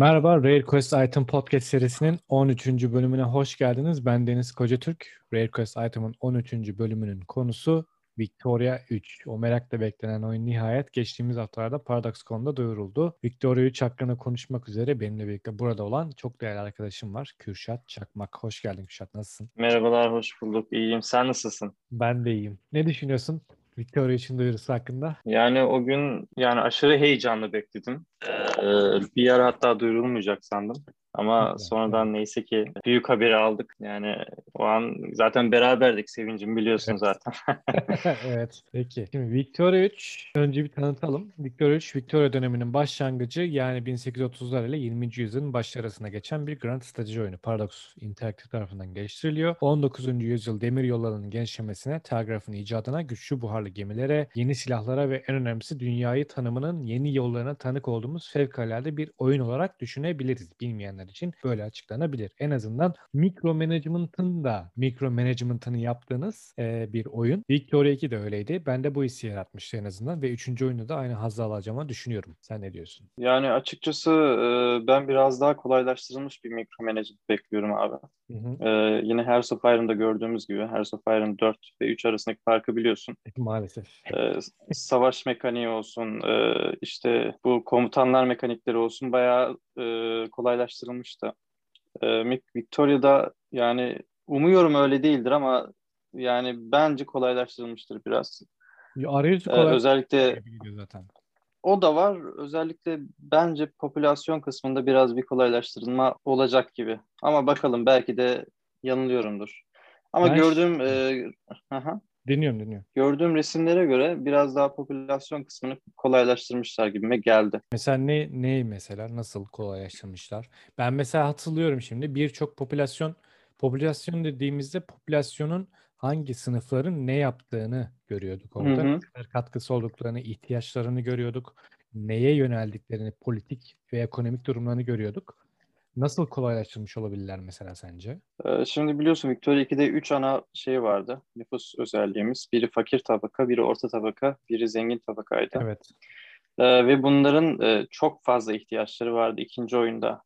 Merhaba, Rare Quest Item Podcast serisinin 13. bölümüne hoş geldiniz. Ben Deniz Kocatürk. Rare Quest Item'ın 13. bölümünün konusu Victoria 3. O merakla beklenen oyun nihayet geçtiğimiz haftalarda Paradox.com'da duyuruldu. Victoria 3 hakkında konuşmak üzere benimle birlikte burada olan çok değerli arkadaşım var. Kürşat Çakmak. Hoş geldin Kürşat. Nasılsın? Merhabalar, hoş bulduk. İyiyim. Sen nasılsın? Ben de iyiyim. Ne düşünüyorsun? Victoria için duyurusu hakkında. Yani o gün yani aşırı heyecanlı bekledim. Ee, bir ara hatta duyurulmayacak sandım. Ama Evet, sonradan neyse ki büyük haberi aldık. Yani o an zaten beraberdik sevincimi biliyorsun Evet. zaten. evet. Peki. Şimdi Victoria 3 önce bir tanıtalım. Victoria 3 Victoria döneminin başlangıcı yani 1830'lar ile 20. yüzyılın başları arasında geçen bir grand strateji oyunu. Paradox Interactive tarafından geliştiriliyor. 19. yüzyıl demir yollarının genişlemesine, telgrafın icadına, güçlü buharlı gemilere, yeni silahlara ve en önemlisi dünyayı tanımının yeni yollarına tanık olduğumuz fevkalade bir oyun olarak düşünebiliriz. Bilmeyenler için böyle açıklanabilir. En azından mikro management'ın da mikro management'ını yaptığınız e, bir oyun. Victoria 2 de öyleydi. Ben de bu hissi yaratmıştı en azından ve üçüncü oyunu da aynı hazzı alacağımı düşünüyorum. Sen ne diyorsun? Yani açıkçası e, ben biraz daha kolaylaştırılmış bir micromanagement bekliyorum abi. Hı hı. E, yine Hearts of Iron'da gördüğümüz gibi Hearts of Iron 4 ve 3 arasındaki farkı biliyorsun. Maalesef. Ee, savaş mekaniği olsun, e, işte bu komutanlar mekanikleri olsun bayağı e, kolaylaştırılmıştı. E, Victoria'da yani umuyorum öyle değildir ama yani bence kolaylaştırılmıştır biraz. Arayüzü Ee, kolay özellikle gibi gidiyor zaten. o da var. Özellikle bence popülasyon kısmında biraz bir kolaylaştırılma olacak gibi. Ama bakalım belki de yanılıyorumdur. Ama Ben- gördüğüm e, aha. Dinliyorum dinliyorum. gördüğüm resimlere göre biraz daha popülasyon kısmını kolaylaştırmışlar gibime geldi. Mesela ne ne mesela nasıl kolaylaştırmışlar? Ben mesela hatırlıyorum şimdi birçok popülasyon popülasyon dediğimizde popülasyonun hangi sınıfların ne yaptığını görüyorduk orada. Hı hı. Katkısı olduklarını, ihtiyaçlarını görüyorduk. Neye yöneldiklerini, politik ve ekonomik durumlarını görüyorduk. Nasıl kolaylaştırmış olabilirler mesela sence? Ee, Şimdi biliyorsun Victoria 2'de 3 ana şey vardı. Nüfus özelliğimiz. Biri fakir tabaka, biri orta tabaka, biri zengin tabakaydı. Evet. Ee, ve bunların e, çok fazla ihtiyaçları vardı ikinci oyunda.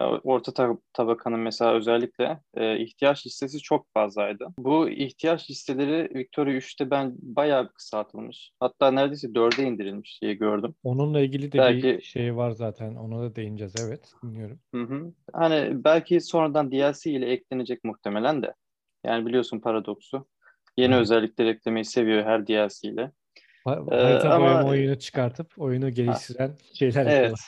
Ee, Orta tab- tabakanın mesela özellikle e, ihtiyaç listesi çok fazlaydı. Bu ihtiyaç listeleri Victoria 3'te ben bayağı kısaltılmış. Hatta neredeyse 4'e indirilmiş diye gördüm. Onunla ilgili de Belki- bir şey var zaten. Ona da değineceğiz. Evet. Dinliyorum. Hı hı. Hani belki sonradan DLC ile eklenecek muhtemelen de. Yani biliyorsun paradoksu. Yeni Hı. özellikler eklemeyi seviyor her DLC ile. Ha- Ee, Harita ama- boyama oyunu çıkartıp oyunu geliştiren şeyler Evet. yapıyorlar.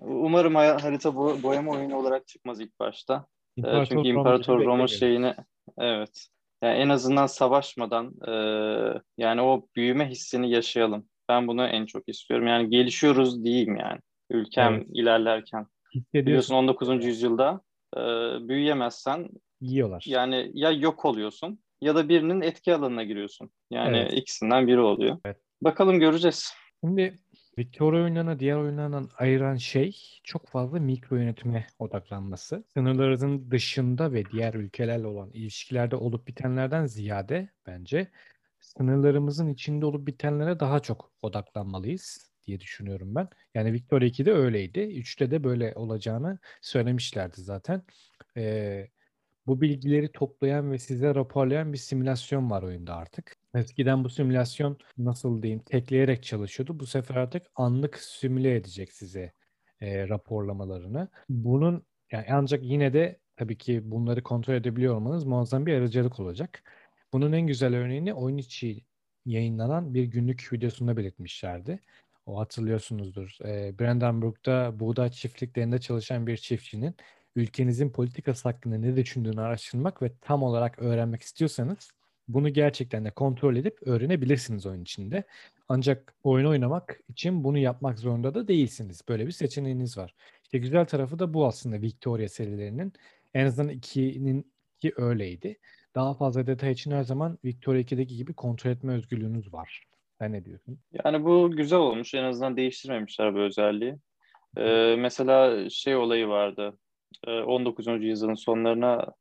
Umarım harita bo- boyama oyunu olarak çıkmaz ilk başta. Ee, İmparator Çünkü Roma İmparator Roma beklemeyelim. şeyini evet. Yani en azından savaşmadan e, yani o büyüme hissini yaşayalım. Ben bunu en çok istiyorum. Yani gelişiyoruz diyeyim yani. Ülkem Evet. ilerlerken. Biliyorsun 19. yüzyılda e, büyüyemezsen Yiyorlar. yani ya yok oluyorsun ya da birinin etki alanına giriyorsun. Yani Evet. ikisinden biri oluyor. Evet. Bakalım göreceğiz. Şimdi Victoria oyunlarına diğer oyunlardan ayıran şey çok fazla mikro yönetime odaklanması. Sınırların dışında ve diğer ülkelerle olan ilişkilerde olup bitenlerden ziyade bence sınırlarımızın içinde olup bitenlere daha çok odaklanmalıyız diye düşünüyorum ben. Yani Victoria 2'de öyleydi. 3'te de böyle olacağını söylemişlerdi zaten. Ee, bu bilgileri toplayan ve size raporlayan bir simülasyon var oyunda artık. Eskiden bu simülasyon nasıl diyeyim tekleyerek çalışıyordu. Bu sefer artık anlık simüle edecek size e, raporlamalarını. Bunun yani ancak yine de tabii ki bunları kontrol edebiliyor olmanız muazzam bir aracılık olacak. Bunun en güzel örneğini oyun içi yayınlanan bir günlük videosunda belirtmişlerdi. O hatırlıyorsunuzdur. E, Brandenburg'da buğday çiftliklerinde çalışan bir çiftçinin ülkenizin politikası hakkında ne düşündüğünü araştırmak ve tam olarak öğrenmek istiyorsanız bunu gerçekten de kontrol edip öğrenebilirsiniz oyun içinde. Ancak oyun oynamak için bunu yapmak zorunda da değilsiniz. Böyle bir seçeneğiniz var. İşte güzel tarafı da bu aslında Victoria serilerinin. En azından 2'nin ki öyleydi. Daha fazla detay için her zaman Victoria 2'deki gibi kontrol etme özgürlüğünüz var. Sen ne diyorsun? Yani bu güzel olmuş. En azından değiştirmemişler bu özelliği. Ee, mesela şey olayı vardı. Ee, 19. yüzyılın sonlarına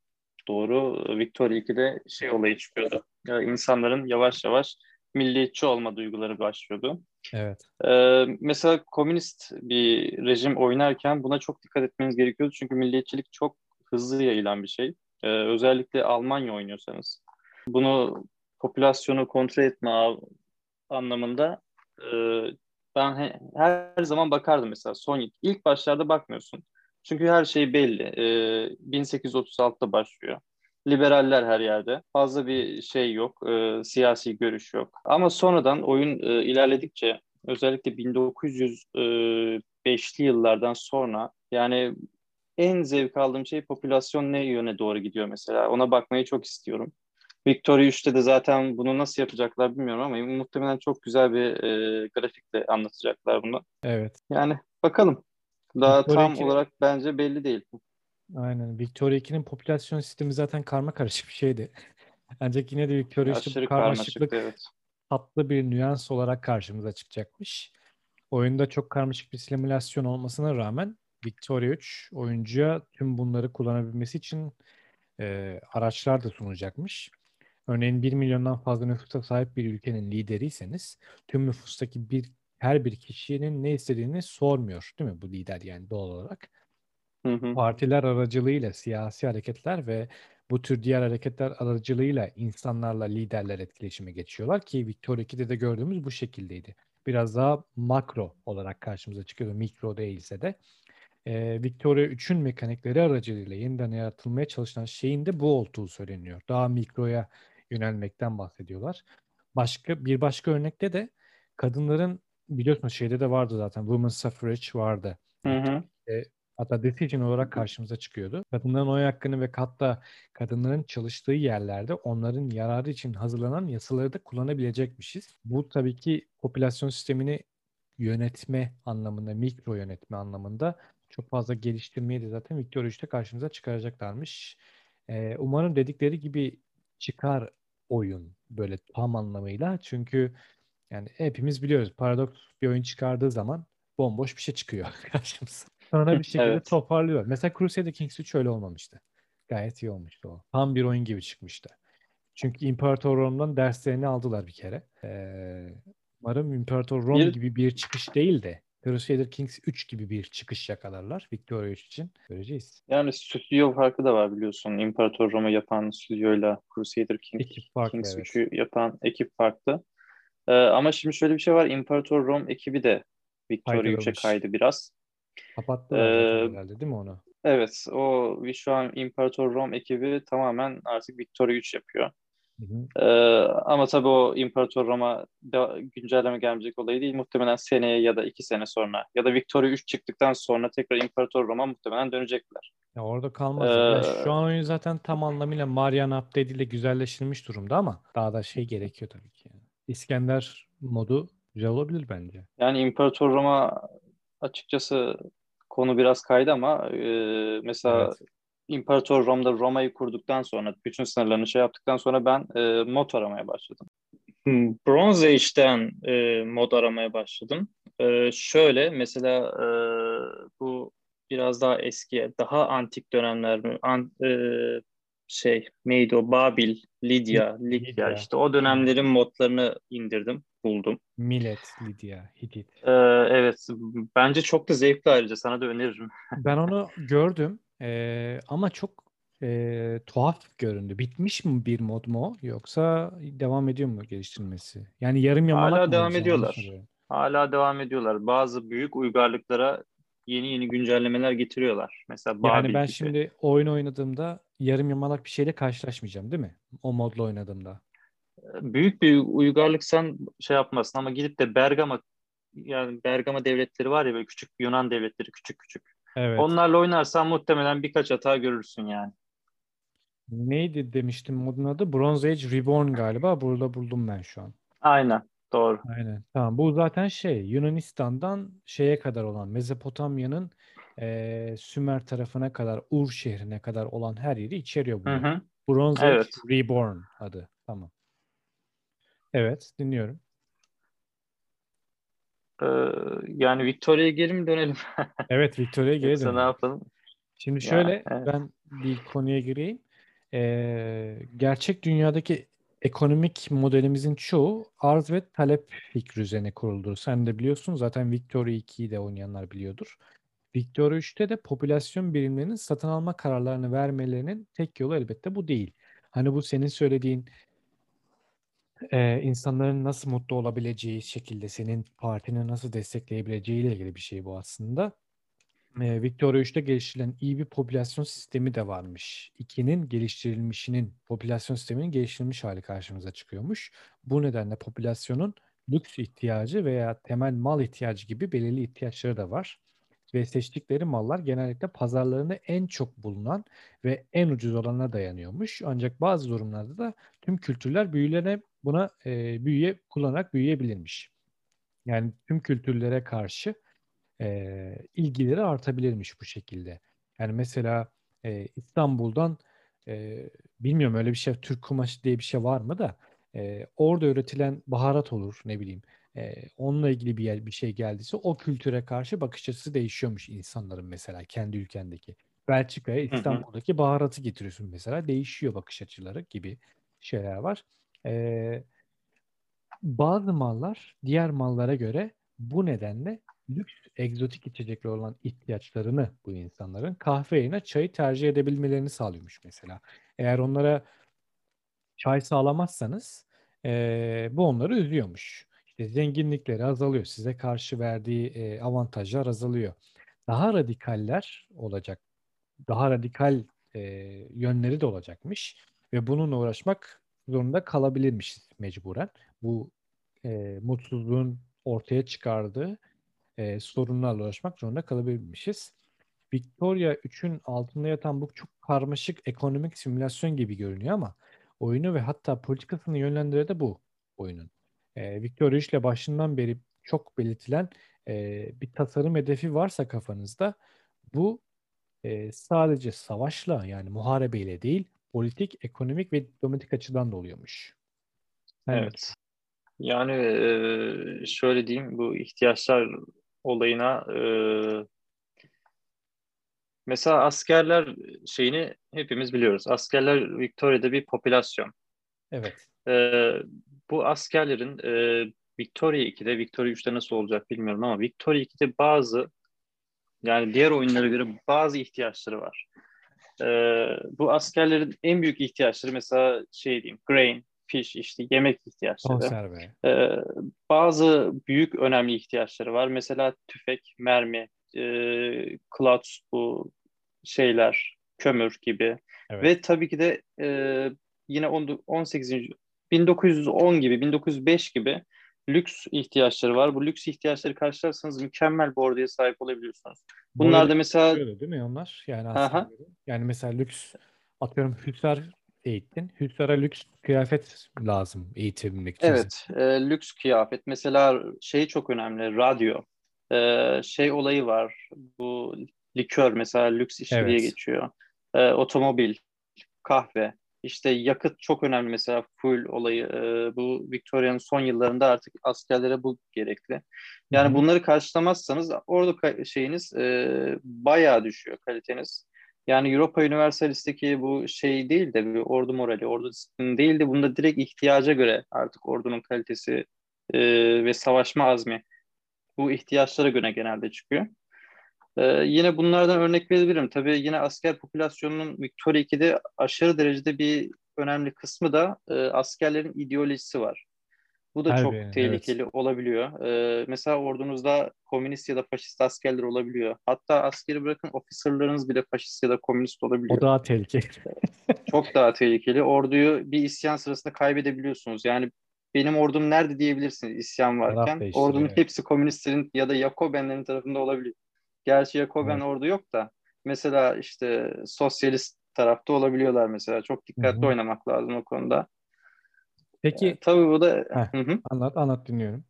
doğru Victoria 2'de şey olayı çıkıyordu. Yani insanların yavaş yavaş milliyetçi olma duyguları başlıyordu. Evet. Ee, mesela komünist bir rejim oynarken buna çok dikkat etmeniz gerekiyordu. Çünkü milliyetçilik çok hızlı yayılan bir şey. Ee, özellikle Almanya oynuyorsanız. Bunu popülasyonu kontrol etme anlamında e, ben he, her zaman bakardım mesela son ilk başlarda bakmıyorsun. Çünkü her şey belli. E, 1836'da başlıyor. Liberaller her yerde. Fazla bir şey yok. E, siyasi görüş yok. Ama sonradan oyun e, ilerledikçe özellikle 1905'li yıllardan sonra yani en zevk aldığım şey popülasyon ne yöne doğru gidiyor mesela. Ona bakmayı çok istiyorum. Victoria 3'te de zaten bunu nasıl yapacaklar bilmiyorum ama muhtemelen çok güzel bir e, grafikle anlatacaklar bunu. Evet. Yani bakalım. Daha Victoria tam 2... olarak bence belli değil. Aynen. Victoria 2'nin popülasyon sistemi zaten karma karışık bir şeydi. Ancak yine de Victoria 3'te bu karmaşıklık evet. tatlı bir nüans olarak karşımıza çıkacakmış. Oyunda çok karmaşık bir simülasyon olmasına rağmen Victoria 3 oyuncuya tüm bunları kullanabilmesi için e, araçlar da sunacakmış. Örneğin 1 milyondan fazla nüfusa sahip bir ülkenin lideriyseniz tüm nüfustaki bir her bir kişinin ne istediğini sormuyor değil mi bu lider yani doğal olarak. Hı hı. Partiler aracılığıyla siyasi hareketler ve bu tür diğer hareketler aracılığıyla insanlarla liderler etkileşime geçiyorlar ki Victoria 2'de de gördüğümüz bu şekildeydi. Biraz daha makro olarak karşımıza çıkıyordu mikro değilse de. Ee, Victoria 3'ün mekanikleri aracılığıyla yeniden yaratılmaya çalışılan şeyin de bu olduğu söyleniyor. Daha mikroya yönelmekten bahsediyorlar. Başka bir başka örnekte de kadınların biliyorsunuz şeyde de vardı zaten Women's Suffrage vardı. Hı hı. E, hatta decision olarak karşımıza çıkıyordu. Kadınların oy hakkını ve hatta kadınların çalıştığı yerlerde onların yararı için hazırlanan yasaları da kullanabilecekmişiz. Bu tabii ki popülasyon sistemini yönetme anlamında, mikro yönetme anlamında çok fazla geliştirmeyi de zaten Victoria 3'te karşımıza çıkaracaklarmış. Ee, umarım dedikleri gibi çıkar oyun böyle tam anlamıyla. Çünkü yani hepimiz biliyoruz Paradox bir oyun çıkardığı zaman bomboş bir şey çıkıyor karşımıza. Sonra bir şekilde evet. toparlıyor. Mesela Crusader Kings 3 öyle olmamıştı. Gayet iyi olmuştu o. Tam bir oyun gibi çıkmıştı. Çünkü İmparator Rome'dan derslerini aldılar bir kere. Ee, umarım İmparator Rome bir... gibi bir çıkış değil de Crusader Kings 3 gibi bir çıkış yakalarlar Victoria 3 için. Göreceğiz. Yani stüdyo farkı da var biliyorsun. İmparator Roma yapan stüdyoyla Crusader King, ekip farklı, Kings evet. 3'ü yapan ekip farklı. Ee, ama şimdi şöyle bir şey var. İmparator Rom ekibi de Victoria 3'e kaydı biraz. Kapattılar ee, herhalde değil mi onu? Evet. O şu an İmparator Rom ekibi tamamen artık Victoria 3 yapıyor. Hı hı. Ee, ama tabii o İmparator Roma güncelleme gelmeyecek olayı değil. Muhtemelen seneye ya da iki sene sonra ya da Victoria 3 çıktıktan sonra tekrar İmparator Roma muhtemelen dönecekler. Ya orada kalmaz. Ee, yani şu an oyun zaten tam anlamıyla Mariana update ile güzelleştirilmiş durumda ama daha da şey gerekiyor tabii ki. İskender modu güzel olabilir bence. Yani İmparator Roma açıkçası konu biraz kaydı ama e, mesela evet. İmparator Rom'da Roma'yı kurduktan sonra, bütün sınırlarını şey yaptıktan sonra ben e, mod aramaya başladım. Hmm, Bronze Age'den e, mod aramaya başladım. E, şöyle mesela e, bu biraz daha eskiye, daha antik dönemler mi? An, e, şey neydi o? Babil, Lidya, Lidya işte o dönemlerin modlarını indirdim, buldum. Millet, Lidya, Hitit. Ee, evet, bence çok da zevkli ayrıca sana da öneririm. ben onu gördüm ee, ama çok e, tuhaf göründü. Bitmiş mi bir mod mu yoksa devam ediyor mu geliştirilmesi? Yani yarım yamalak Hala mı devam ediyorlar. Hala devam ediyorlar. Bazı büyük uygarlıklara yeni yeni güncellemeler getiriyorlar. Mesela Babil Yani ben gibi. şimdi oyun oynadığımda yarım yamalak bir şeyle karşılaşmayacağım değil mi? O modla oynadığımda. Büyük bir uygarlıksan şey yapmasın ama gidip de Bergama yani Bergama devletleri var ya böyle küçük Yunan devletleri küçük küçük. Evet. Onlarla oynarsan muhtemelen birkaç hata görürsün yani. Neydi demiştim modun adı? Bronze Age Reborn galiba. Burada buldum ben şu an. Aynen. Doğru. Aynen. Tamam. Bu zaten şey Yunanistan'dan şeye kadar olan Mezopotamya'nın e, Sümer tarafına kadar Ur şehrine kadar olan her yeri içeriyor hı. Bronze Age Evet. Reborn adı. Tamam. Evet, dinliyorum. Ee, yani Victoria'ya geri mi dönelim? Evet, Victoria'ya geri Yoksa ne dönelim. yapalım? Şimdi Ya, şöyle evet. ben bir konuya gireyim. Ee, gerçek dünyadaki ekonomik modelimizin çoğu arz ve talep fikri üzerine kuruldu. Sen de biliyorsun zaten Victoria 2'yi de oynayanlar biliyordur. Victoria 3'te de popülasyon birimlerinin satın alma kararlarını vermelerinin tek yolu elbette bu değil. Hani bu senin söylediğin e, insanların nasıl mutlu olabileceği şekilde senin partini nasıl destekleyebileceği ile ilgili bir şey bu aslında. E, Victoria 3'te geliştirilen iyi bir popülasyon sistemi de varmış. 2'nin geliştirilmişinin, popülasyon sisteminin geliştirilmiş hali karşımıza çıkıyormuş. Bu nedenle popülasyonun lüks ihtiyacı veya temel mal ihtiyacı gibi belirli ihtiyaçları da var. Ve seçtikleri mallar genellikle pazarlarında en çok bulunan ve en ucuz olanına dayanıyormuş. Ancak bazı durumlarda da tüm kültürler büyülerine buna e, büyüye kullanarak büyüyebilirmiş. Yani tüm kültürlere karşı e, ilgileri artabilirmiş bu şekilde. Yani mesela e, İstanbul'dan e, bilmiyorum öyle bir şey Türk kumaşı diye bir şey var mı da e, orada üretilen baharat olur ne bileyim. E, onunla ilgili bir yer bir şey geldiyse o kültüre karşı bakış açısı değişiyormuş insanların mesela kendi ülkendeki. Belçika'ya İstanbul'daki baharatı getiriyorsun mesela değişiyor bakış açıları gibi şeyler var. E, bazı mallar diğer mallara göre bu nedenle lüks egzotik içecekler olan ihtiyaçlarını bu insanların kahve yerine çayı tercih edebilmelerini sağlıyormuş mesela. Eğer onlara çay sağlamazsanız e, bu onları üzüyormuş. İşte zenginlikleri azalıyor. Size karşı verdiği e, avantajlar azalıyor. Daha radikaller olacak. Daha radikal e, yönleri de olacakmış. Ve bununla uğraşmak zorunda kalabilirmiş mecburen. Bu e, mutsuzluğun ortaya çıkardığı e, sorunlarla uğraşmak zorunda kalabilirmişiz. Victoria 3'ün altında yatan bu çok karmaşık ekonomik simülasyon gibi görünüyor ama oyunu ve hatta politikasını yönlendiren de bu oyunun. E, Victoria 3 ile başından beri çok belirtilen e, bir tasarım hedefi varsa kafanızda bu e, sadece savaşla yani muharebeyle değil politik, ekonomik ve diplomatik açıdan da oluyormuş. Evet. Yani e, şöyle diyeyim bu ihtiyaçlar olayına e, mesela askerler şeyini hepimiz biliyoruz. Askerler Victoria'da bir popülasyon. Evet. E, bu askerlerin e, Victoria 2'de, Victoria 3'te nasıl olacak bilmiyorum ama Victoria 2'de bazı yani diğer oyunlara göre bazı ihtiyaçları var. E, bu askerlerin en büyük ihtiyaçları mesela şey diyeyim, grain, fiş, işte yemek ihtiyaçları. Konserve. Ee, bazı büyük önemli ihtiyaçları var. Mesela tüfek, mermi, e, clutch bu şeyler, kömür gibi. Evet. Ve tabii ki de e, yine 18. 1910 gibi, 1905 gibi lüks ihtiyaçları var. Bu lüks ihtiyaçları karşılarsanız mükemmel bir orduya sahip olabiliyorsunuz. Bunlar da mesela... Değil mi onlar? Yani aslında yani mesela lüks atıyorum Hüsar eğittin. Hüsara lüks kıyafet lazım eğitilmek için. Evet, e, lüks kıyafet. Mesela şey çok önemli, radyo. E, şey olayı var, bu likör mesela lüks işi evet. diye geçiyor. E, otomobil, kahve. İşte yakıt çok önemli mesela full olayı. E, bu Victoria'nın son yıllarında artık askerlere bu gerekli. Yani Hı-hı. bunları karşılamazsanız orada şeyiniz e, bayağı düşüyor kaliteniz. Yani Europa Universalist'teki bu şey değil de bir ordu morali, ordu disiplini değil de bunda direkt ihtiyaca göre artık ordunun kalitesi e, ve savaşma azmi bu ihtiyaçlara göre genelde çıkıyor. E, yine bunlardan örnek verebilirim. Tabii yine asker popülasyonunun Victoria 2'de aşırı derecede bir önemli kısmı da e, askerlerin ideolojisi var. Bu da Harbi, çok tehlikeli evet. olabiliyor. Ee, mesela ordunuzda komünist ya da faşist askerler olabiliyor. Hatta askeri bırakın officerlarınız bile faşist ya da komünist olabiliyor. O daha tehlikeli. çok daha tehlikeli. Orduyu bir isyan sırasında kaybedebiliyorsunuz. Yani benim ordum nerede diyebilirsiniz isyan varken. Ordunun hepsi komünistlerin ya da Yakobenlerin tarafında olabiliyor. Gerçi Yakoben evet. ordu yok da mesela işte sosyalist tarafta olabiliyorlar mesela. Çok dikkatli Hı-hı. oynamak lazım o konuda. Peki. E, tabii bu da Heh, hı hı. anlat anlat dinliyorum.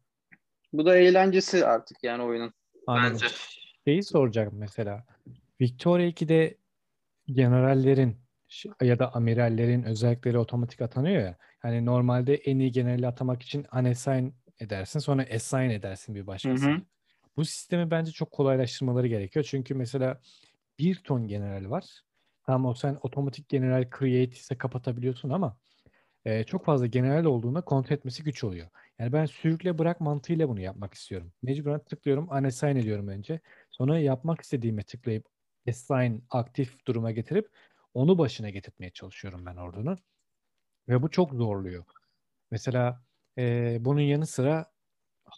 Bu da eğlencesi artık yani oyunun. Anladım. Bence. Şeyi soracağım mesela. Victoria 2'de generallerin ya da amirallerin özellikleri otomatik atanıyor ya. Yani normalde en iyi generali atamak için unassign edersin sonra assign edersin bir başkasına. Bu sistemi bence çok kolaylaştırmaları gerekiyor. Çünkü mesela bir ton general var. Tamam o sen otomatik general create ise kapatabiliyorsun ama e, çok fazla general olduğunda kontrol etmesi güç oluyor. Yani ben sürükle bırak mantığıyla bunu yapmak istiyorum. Mecburen tıklıyorum, unassign ediyorum önce. Sonra yapmak istediğime tıklayıp assign aktif duruma getirip onu başına getirmeye çalışıyorum ben ordunun. Ve bu çok zorluyor. Mesela e, bunun yanı sıra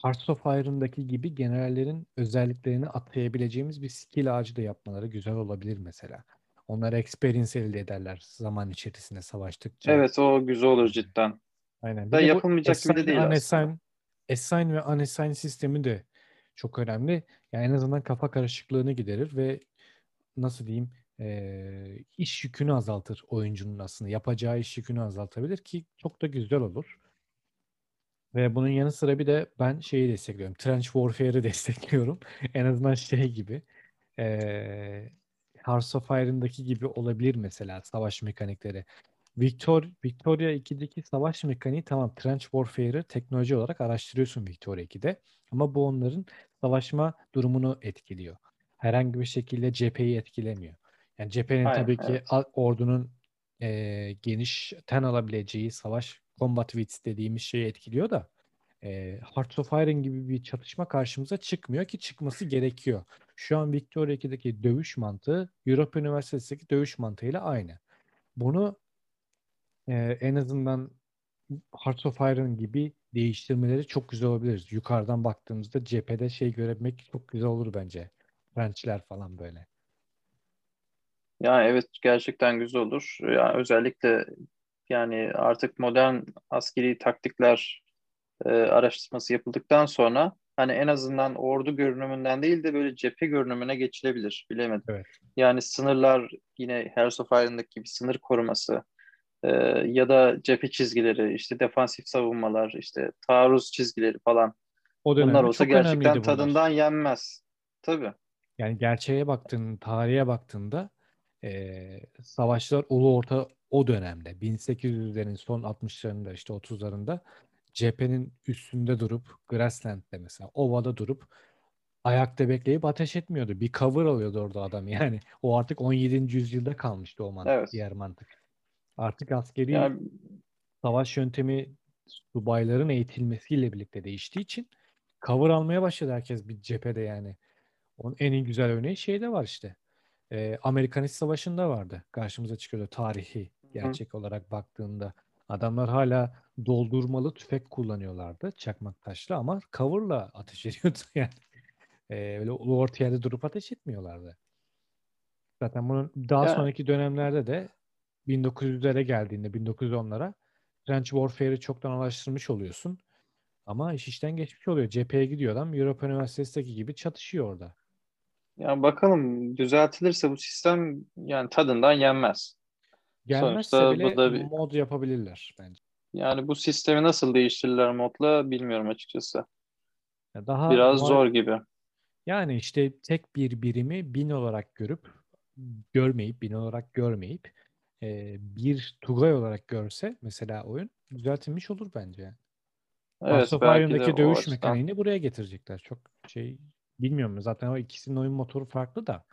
Hearts of Iron'daki gibi generallerin özelliklerini atayabileceğimiz bir skill ağacı da yapmaları güzel olabilir mesela. Onlar experience elde ederler zaman içerisinde savaştıkça. Evet o güzel olur cidden. Aynen. Da de yapılmayacak gibi de değil unassign, aslında. assign ve unassign sistemi de çok önemli. Yani en azından kafa karışıklığını giderir ve nasıl diyeyim eee, iş yükünü azaltır oyuncunun aslında. Yapacağı iş yükünü azaltabilir ki çok da güzel olur. Ve bunun yanı sıra bir de ben şeyi destekliyorum. Trench Warfare'ı destekliyorum. En azından şey gibi. Eee Hearts of Iron'daki gibi olabilir mesela savaş mekanikleri. Victor, Victoria 2'deki savaş mekaniği tamam Trench Warfare'ı teknoloji olarak araştırıyorsun Victoria 2'de. Ama bu onların savaşma durumunu etkiliyor. Herhangi bir şekilde cepheyi etkilemiyor. Yani cephenin Aynen tabii ki evet. a- ordunun e, genişten alabileceği savaş combat width dediğimiz şeyi etkiliyor da e, Hearts of Iron gibi bir çatışma karşımıza çıkmıyor ki çıkması gerekiyor. Şu an Victoria 2'deki dövüş mantığı Europe Üniversitesi'ndeki dövüş mantığıyla aynı. Bunu e, en azından Hearts of Iron gibi değiştirmeleri çok güzel olabilir. Yukarıdan baktığımızda cephede şey görebilmek çok güzel olur bence. Frenchler falan böyle. Ya evet gerçekten güzel olur. Ya özellikle yani artık modern askeri taktikler e, araştırması yapıldıktan sonra hani en azından ordu görünümünden değil de böyle cephe görünümüne geçilebilir. Bilemedim. Evet. Yani sınırlar yine Hearts of Iron'daki gibi sınır koruması e, ya da cephe çizgileri, işte defansif savunmalar, işte taarruz çizgileri falan. O Bunlar dönemde olsa gerçekten önemliydi bunlar. tadından yenmez. Tabii. Yani gerçeğe baktığın, tarihe baktığında e, savaşlar ulu orta o dönemde 1800'lerin son 60'larında işte 30'larında cephenin üstünde durup Grassland'de mesela ovada durup ayakta bekleyip ateş etmiyordu. Bir cover alıyordu orada adam yani. O artık 17. yüzyılda kalmıştı o mantık, Evet. diğer mantık. Artık askeri Yani savaş yöntemi subayların eğitilmesiyle birlikte değiştiği için cover almaya başladı herkes bir cephede yani. Onun en güzel örneği şeyde var işte. Ee, Amerikanist Savaşı'nda vardı. Karşımıza çıkıyordu tarihi hı, gerçek olarak baktığında. Adamlar hala doldurmalı tüfek kullanıyorlardı. Çakmak taşlı ama cover'la ateş ediyordu yani. Ee, öyle orta yerde durup ateş etmiyorlardı. Zaten bunun daha ya sonraki dönemlerde de 1900'lere geldiğinde 1910'lara Trench Warfare'ı çoktan araştırmış oluyorsun. Ama iş işten geçmiş oluyor. Cepheye gidiyor adam. Europa Üniversitesi'ndeki gibi çatışıyor orada. Ya bakalım düzeltilirse bu sistem yani tadından yenmez. Gelmezse Sonuçta bu bile da bir mod yapabilirler bence. yani bu sistemi nasıl değiştirirler modla bilmiyorum açıkçası. Ya Daha Biraz muha- zor gibi. yani işte tek bir birimi bin olarak görüp görmeyip bin olarak görmeyip e, bir Tugay olarak görse mesela oyun düzeltilmiş olur bence. Evet o dövüş açıdan. mekaniğini buraya getirecekler. Çok şey bilmiyorum. Zaten o ikisinin oyun motoru farklı da.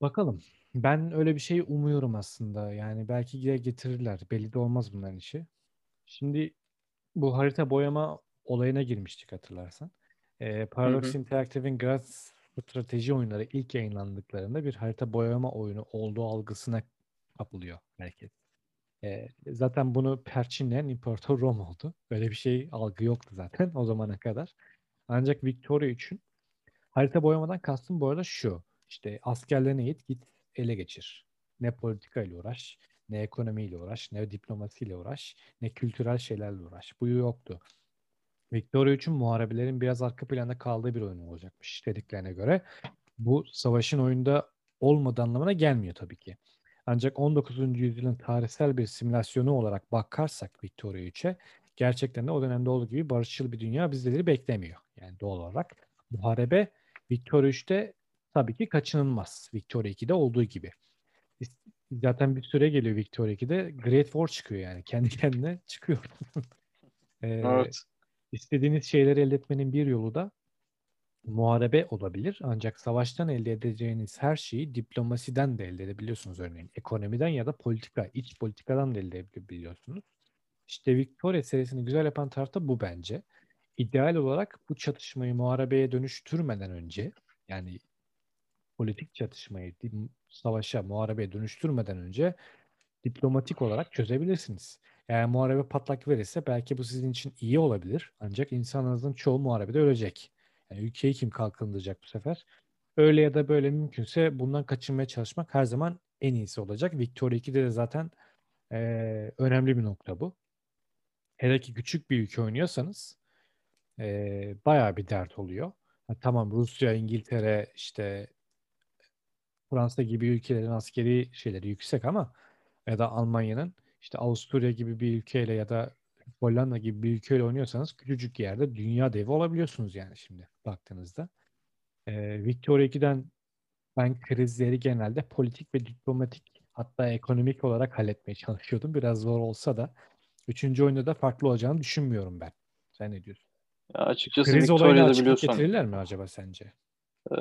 Bakalım. Ben öyle bir şey umuyorum aslında. Yani belki yine getirirler. Belli de olmaz bunların işi. Şimdi bu harita boyama olayına girmiştik hatırlarsan. Ee, Hı Paradox hı. Interactive'in Graz strateji oyunları ilk yayınlandıklarında bir harita boyama oyunu olduğu algısına kapılıyor herkes. Ee, zaten bunu perçinleyen İmparator Rom oldu. Böyle bir şey algı yoktu zaten o zamana kadar. Ancak Victoria için harita boyamadan kastım bu arada şu. İşte askerlerine eğit git ele geçir. Ne politika ile uğraş, ne ekonomiyle uğraş, ne diplomasiyle uğraş, ne kültürel şeylerle uğraş. Bu yoktu. Victoria için muharebelerin biraz arka planda kaldığı bir oyun olacakmış dediklerine göre. Bu savaşın oyunda olmadığı anlamına gelmiyor tabii ki. Ancak 19. yüzyılın tarihsel bir simülasyonu olarak bakarsak Victoria 3'e gerçekten de o dönemde olduğu gibi barışçıl bir dünya bizleri beklemiyor. Yani doğal olarak muharebe Victoria 3'te tabii ki kaçınılmaz. Victoria 2'de olduğu gibi. Zaten bir süre geliyor Victoria 2'de Great War çıkıyor yani. Kendi kendine çıkıyor. Ee, Evet. istediğiniz şeyleri elde etmenin bir yolu da muharebe olabilir. Ancak savaştan elde edeceğiniz her şeyi diplomasiden de elde edebiliyorsunuz örneğin. Ekonomiden ya da politika, iç politikadan da elde edebiliyorsunuz. İşte Victoria serisini güzel yapan taraf da bu bence. İdeal olarak bu çatışmayı muharebeye dönüştürmeden önce yani politik çatışmayı savaşa, muharebeye dönüştürmeden önce diplomatik olarak çözebilirsiniz. Eğer muharebe patlak verirse belki bu sizin için iyi olabilir. Ancak insanlarınızın çoğu muharebede ölecek. Yani ülkeyi kim kalkındıracak bu sefer? Öyle ya da böyle mümkünse bundan kaçınmaya çalışmak her zaman en iyisi olacak. Victoria 2'de de zaten e, önemli bir nokta bu. Hele ki küçük bir ülke oynuyorsanız e, bayağı bir dert oluyor. Ha, tamam Rusya, İngiltere, işte Fransa gibi ülkelerin askeri şeyleri yüksek ama ya da Almanya'nın işte Avusturya gibi bir ülkeyle ya da Hollanda gibi bir ülkeyle oynuyorsanız küçücük yerde dünya devi olabiliyorsunuz yani şimdi baktığınızda. Ee, Victoria 2'den ben krizleri genelde politik ve diplomatik hatta ekonomik olarak halletmeye çalışıyordum. Biraz zor olsa da üçüncü oyunda da farklı olacağını düşünmüyorum ben. Sen ne diyorsun? Ya açıkçası Kriz Victoria'da biliyorsun. getirirler mi acaba sence? Ee,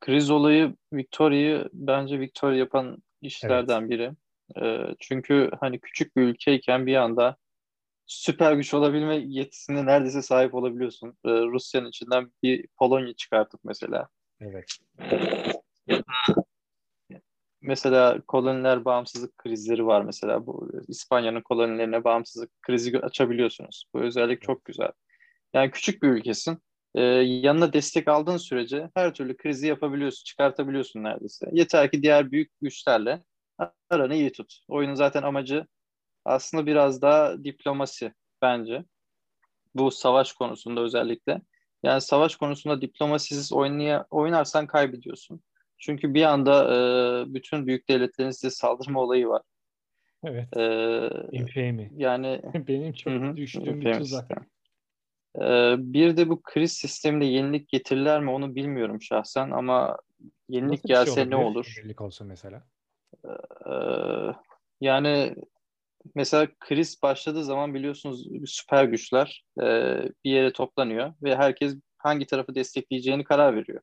kriz olayı Victoria'yı bence Victoria yapan işlerden biri. Ee, çünkü hani küçük bir ülkeyken bir anda süper güç olabilme yetisine neredeyse sahip olabiliyorsun. Ee, Rusya'nın içinden bir Polonya çıkartıp mesela. Evet. Mesela koloniler bağımsızlık krizleri var mesela. Bu İspanya'nın kolonilerine bağımsızlık krizi açabiliyorsunuz. Bu özellik çok güzel. Yani küçük bir ülkesin. Ee, yanına destek aldığın sürece her türlü krizi yapabiliyorsun, çıkartabiliyorsun neredeyse. Yeter ki diğer büyük güçlerle aranı iyi tut. Oyunun zaten amacı aslında biraz daha diplomasi bence. Bu savaş konusunda özellikle. Yani savaş konusunda diplomasisiz oynaya, oynarsan kaybediyorsun. Çünkü bir anda e, bütün büyük devletlerin size saldırma olayı var. Evet. Ee, Infamy. yani Benim çok Hı hı, düştüğüm bir tuzak. Ee, bir de bu kriz sisteminde yenilik getirirler mi onu bilmiyorum şahsen ama yenilik Nasıl şey gelse ne olabilir? olur? Yenilik olsa mesela. Ee, yani mesela kriz başladığı zaman biliyorsunuz süper güçler e, bir yere toplanıyor ve herkes hangi tarafı destekleyeceğini karar veriyor.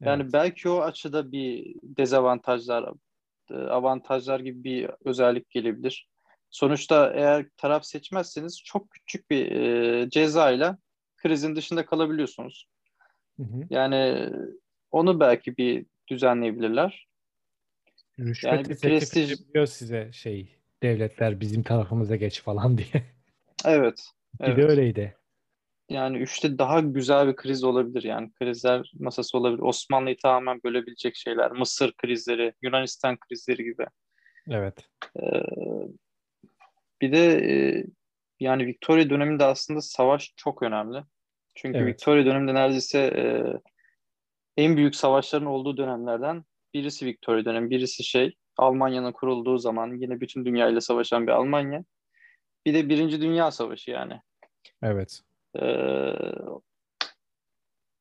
Yani Evet. belki o açıda bir dezavantajlar, e, avantajlar gibi bir özellik gelebilir. Sonuçta eğer taraf seçmezseniz çok küçük bir e, cezayla krizin dışında kalabiliyorsunuz. Hı hı. Yani onu belki bir düzenleyebilirler. Rüşvet Yani bir prestij, edebiliyor size şey devletler bizim tarafımıza geç falan diye. evet, Bir de evet. öyleydi. Yani üçte daha güzel bir kriz olabilir. Yani krizler masası olabilir. Osmanlı'yı tamamen bölebilecek şeyler. Mısır krizleri, Yunanistan krizleri gibi. Evet. Ee, bir de e, yani Victoria döneminde aslında savaş çok önemli. Çünkü Evet. Victoria döneminde neredeyse e, en büyük savaşların olduğu dönemlerden birisi Victoria dönemi, birisi şey Almanya'nın kurulduğu zaman yine bütün dünyayla savaşan bir Almanya. Bir de Birinci Dünya Savaşı yani. Evet. Ee,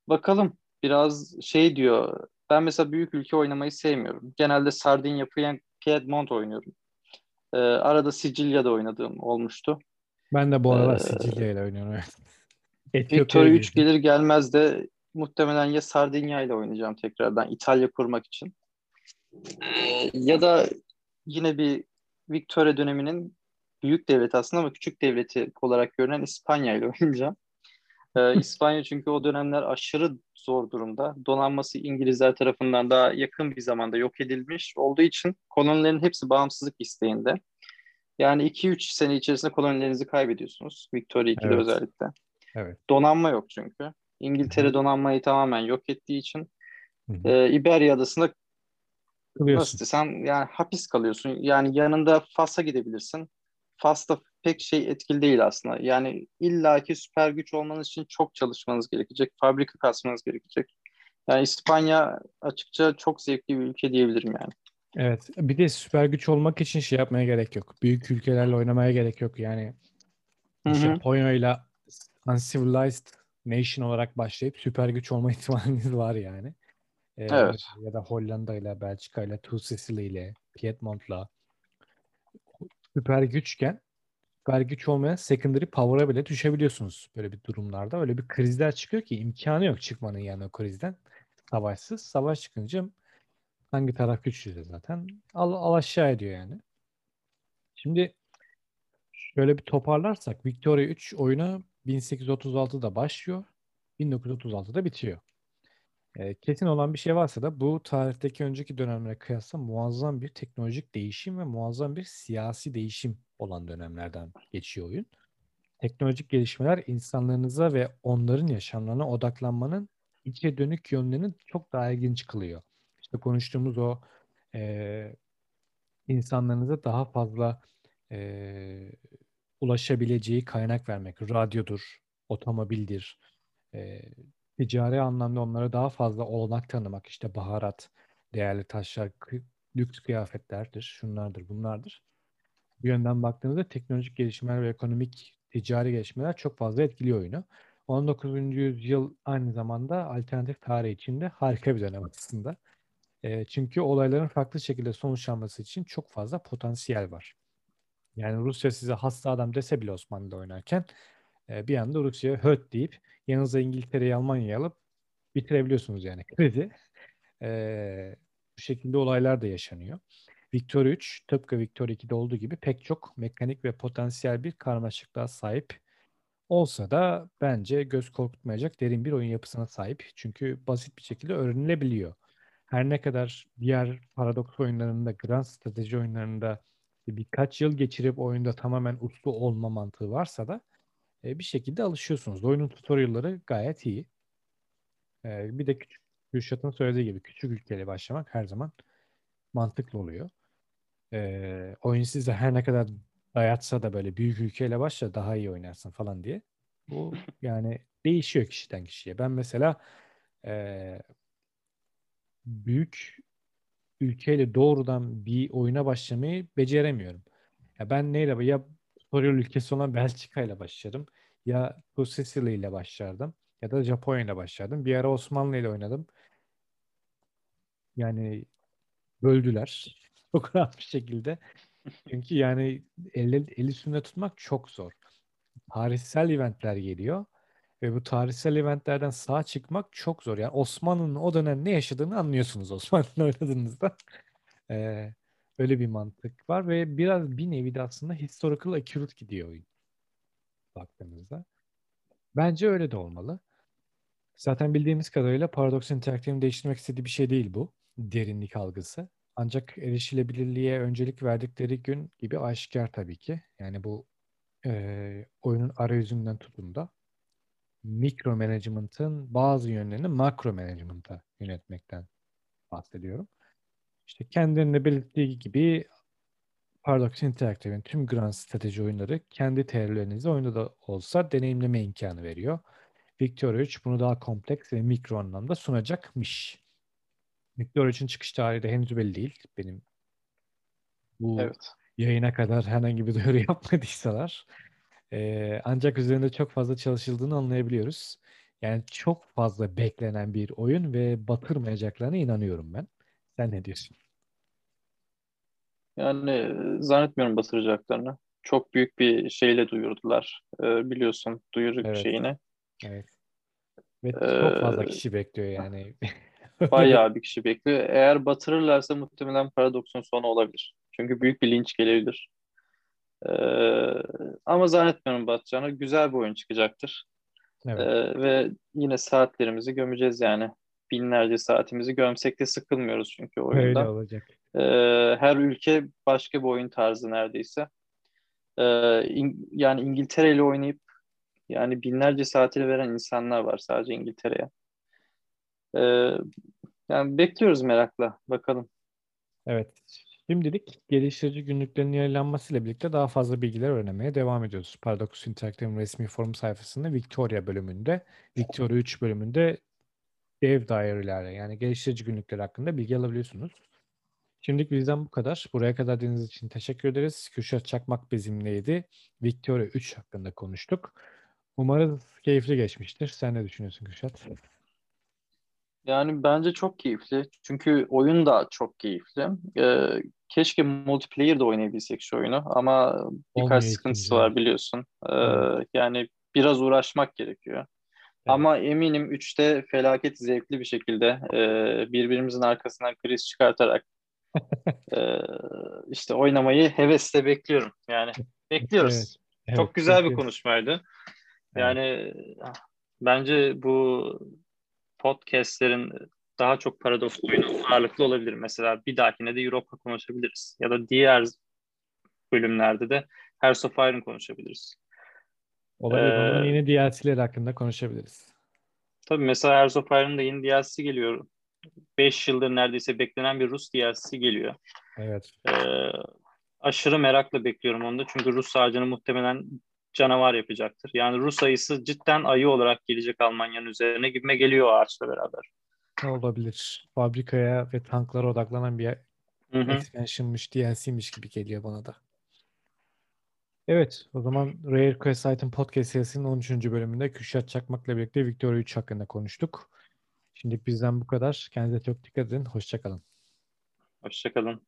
bakalım biraz şey diyor. Ben mesela büyük ülke oynamayı sevmiyorum. Genelde Sardinya, Piedmont oynuyorum. Ee, arada Sicilya'da oynadığım olmuştu. Ben de bu aralar Ee, Sicilya ile oynuyorum. Evet. Victoria Etiyopya'ya 3 girdim. gelir gelmez de muhtemelen ya Sardinya ile oynayacağım tekrardan İtalya kurmak için. Ee, ya da yine bir Victoria döneminin büyük devleti aslında ama küçük devleti olarak görünen İspanya ile oynayacağım. Ee, İspanya çünkü o dönemler aşırı zor durumda. Donanması İngilizler tarafından daha yakın bir zamanda yok edilmiş olduğu için kolonilerin hepsi bağımsızlık isteğinde. Yani 2-3 sene içerisinde kolonilerinizi kaybediyorsunuz. Victoria 2'de Evet. özellikle. Evet. Donanma yok çünkü. İngiltere hı. donanmayı tamamen yok ettiği için e, İberya Adası'nda nasıl desem yani hapis kalıyorsun. Yani yanında Fas'a gidebilirsin. Fas'ta pek şey etkili değil aslında. Yani illaki süper güç olmanız için çok çalışmanız gerekecek. Fabrika kasmanız gerekecek. Yani İspanya açıkça çok zevkli bir ülke diyebilirim yani. Evet. Bir de süper güç olmak için şey yapmaya gerek yok. Büyük ülkelerle oynamaya gerek yok. Yani. Japonya'yla uncivilized nation olarak başlayıp süper güç olma ihtimaliniz var yani. Ee, Evet. ya da Hollanda'yla, Belçika'yla, Sicily ile, Piedmont'la süper güçken süper güç olmayan secondary power'a bile düşebiliyorsunuz böyle bir durumlarda. Öyle bir krizler çıkıyor ki imkanı yok çıkmanın yani o krizden. Savaşsız. Savaş çıkınca hangi taraf güçlüyse zaten al, al aşağı ediyor yani. Şimdi Şöyle bir toparlarsak Victoria 3 oyuna 1836'da başlıyor. 1936'da bitiyor. E, kesin olan bir şey varsa da bu tarihteki önceki dönemlere kıyasla muazzam bir teknolojik değişim ve muazzam bir siyasi değişim olan dönemlerden geçiyor oyun. Teknolojik gelişmeler insanlarınıza ve onların yaşamlarına odaklanmanın içe dönük yönlerini çok daha ilginç kılıyor. İşte konuştuğumuz o e, insanlarınıza daha fazla e, ulaşabileceği kaynak vermek. Radyodur, otomobildir, e, ticari anlamda onlara daha fazla olanak tanımak. İşte baharat, değerli taşlar, lüks kıyafetlerdir, şunlardır, bunlardır. Bu yönden baktığınızda teknolojik gelişmeler ve ekonomik ticari gelişmeler çok fazla etkiliyor oyunu. 19. yüzyıl aynı zamanda alternatif tarih için de harika bir dönem aslında. E, çünkü olayların farklı şekilde sonuçlanması için çok fazla potansiyel var. Yani Rusya size hasta adam dese bile Osmanlı'da oynarken e, bir anda Rusya'ya höt deyip yanınıza İngiltere'yi Almanya'yı alıp bitirebiliyorsunuz yani krizi. E, bu şekilde olaylar da yaşanıyor. Victor 3 tıpkı Victor 2'de olduğu gibi pek çok mekanik ve potansiyel bir karmaşıklığa sahip olsa da bence göz korkutmayacak derin bir oyun yapısına sahip. Çünkü basit bir şekilde öğrenilebiliyor. Her ne kadar diğer paradoks oyunlarında, grand strateji oyunlarında birkaç yıl geçirip oyunda tamamen uslu olma mantığı varsa da e, bir şekilde alışıyorsunuz. Oyunun tutorialları gayet iyi. E, bir de küçük Kürşat'ın söylediği gibi küçük ülkeyle başlamak her zaman mantıklı oluyor. E, oyun size her ne kadar dayatsa da böyle büyük ülkeyle başla daha iyi oynarsın falan diye. Bu yani değişiyor kişiden kişiye. Ben mesela e, büyük ülkeyle doğrudan bir oyuna başlamayı beceremiyorum. Ya ben neyle ya tutorial ülkesi olan Belçika ile başlarım ya bu Sicily ile başlardım ya da Japonya ile başlardım. Bir ara Osmanlı ile oynadım. Yani böldüler. Çok rahat bir şekilde. Çünkü yani eli, el üstünde tutmak çok zor. Tarihsel eventler geliyor ve bu tarihsel eventlerden sağ çıkmak çok zor. Yani Osmanlı'nın o dönem ne yaşadığını anlıyorsunuz Osmanlı'yla oynadığınızda. Ee, öyle bir mantık var ve biraz bir nevi de aslında historical accurate gidiyor oyun baktığınızda. Bence öyle de olmalı. Zaten bildiğimiz kadarıyla Paradox Interactive'in değiştirmek istediği bir şey değil bu. Derinlik algısı. Ancak erişilebilirliğe öncelik verdikleri gün gibi aşikar tabii ki. Yani bu e, oyunun arayüzünden tutun da mikro management'ın bazı yönlerini makro management'a yönetmekten bahsediyorum. İşte kendilerine belirttiği gibi Paradox Interactive'in tüm grand strateji oyunları kendi teorilerinizi oyunda da olsa deneyimleme imkanı veriyor. Victoria 3 bunu daha kompleks ve mikro anlamda sunacakmış. Victoria 3'ün çıkış tarihi de henüz belli değil. Benim bu Evet. yayına kadar herhangi bir duyuru yapmadıysalar. Ee, ancak üzerinde çok fazla çalışıldığını anlayabiliyoruz. Yani çok fazla beklenen bir oyun ve batırmayacaklarına inanıyorum ben. Sen ne diyorsun? Yani zannetmiyorum batıracaklarını. Çok büyük bir şeyle duyurdular. Ee, biliyorsun duyuru Evet. şeyini. Evet. Ve çok fazla Ee, kişi bekliyor yani. bayağı bir kişi bekliyor. Eğer batırırlarsa muhtemelen Paradox'un sonu olabilir. Çünkü büyük bir linç gelebilir. Ee, ama zannetmiyorum batacağını. Güzel bir oyun çıkacaktır. Evet. Ee, ve yine saatlerimizi gömeceğiz yani. Binlerce saatimizi gömsek de sıkılmıyoruz çünkü Öyle oyunda. olacak. Ee, her ülke başka bir oyun tarzı neredeyse. Ee, İng- yani İngiltere ile oynayıp yani binlerce saatini veren insanlar var sadece İngiltere'ye. Ee, yani bekliyoruz merakla. Bakalım. Evet. Şimdilik geliştirici günlüklerinin yayınlanmasıyla birlikte daha fazla bilgiler öğrenmeye devam ediyoruz. Paradox Interactive'in resmi forum sayfasında Victoria bölümünde, Victoria 3 bölümünde dev dairelerle yani geliştirici günlükler hakkında bilgi alabiliyorsunuz. Şimdilik bizden bu kadar. Buraya kadar dinlediğiniz için teşekkür ederiz. Kürşat Çakmak bizimleydi. Victoria 3 hakkında konuştuk. Umarız keyifli geçmiştir. Sen ne düşünüyorsun Kürşat? Yani bence çok keyifli. Çünkü oyun da çok keyifli. Ee, keşke multiplayer de oynayabilsek şu oyunu ama birkaç Olmuyor sıkıntısı var biliyorsun. Ee, Evet. yani biraz uğraşmak gerekiyor. Ama eminim 3'te felaket zevkli bir şekilde e, birbirimizin arkasından kriz çıkartarak e, işte oynamayı hevesle bekliyorum. Yani Bekliyoruz. Evet, evet, Çok güzel bir konuşmaydı. Yani bence bu podcastlerin daha çok paradoks oyunu ağırlıklı olabilir. Mesela bir dahakine de Europa konuşabiliriz. Ya da diğer bölümlerde de Hearts of Iron konuşabiliriz. Olabilir. Ee, Onun yeni DLC'leri hakkında konuşabiliriz. Tabii mesela Hearts of Iron'da yeni DLC geliyor. 5 yıldır neredeyse beklenen bir Rus DLC geliyor. Evet. Ee, aşırı merakla bekliyorum onu da. Çünkü Rus ağacını muhtemelen canavar yapacaktır. Yani Rus ayısı cidden ayı olarak gelecek Almanya'nın üzerine gibime geliyor o ağaçla beraber. Olabilir. Fabrikaya ve tanklara odaklanan bir Hı hı. expansion'mış, DLC'miş gibi geliyor bana da. Evet, o zaman Rare Quest Item Podcast serisinin 13. bölümünde Kürşat Çakmak'la birlikte Victoria 3 hakkında konuştuk. Şimdilik bizden bu kadar. Kendinize çok dikkat edin. Hoşçakalın. Hoşçakalın.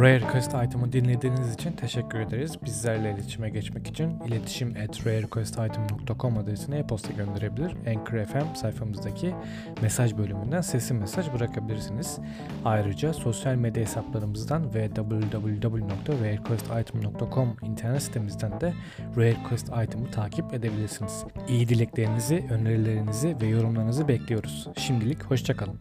Rare Quest Item'ı dinlediğiniz için teşekkür ederiz. Bizlerle iletişime geçmek için iletişim at rarequestitem.com adresine e-posta gönderebilir. Anchor FM sayfamızdaki mesaj bölümünden sesli mesaj bırakabilirsiniz. Ayrıca sosyal medya hesaplarımızdan ve www.rarequestitem.com internet sitemizden de Rare Quest Item'ı takip edebilirsiniz. İyi dileklerinizi, önerilerinizi ve yorumlarınızı bekliyoruz. Şimdilik hoşçakalın.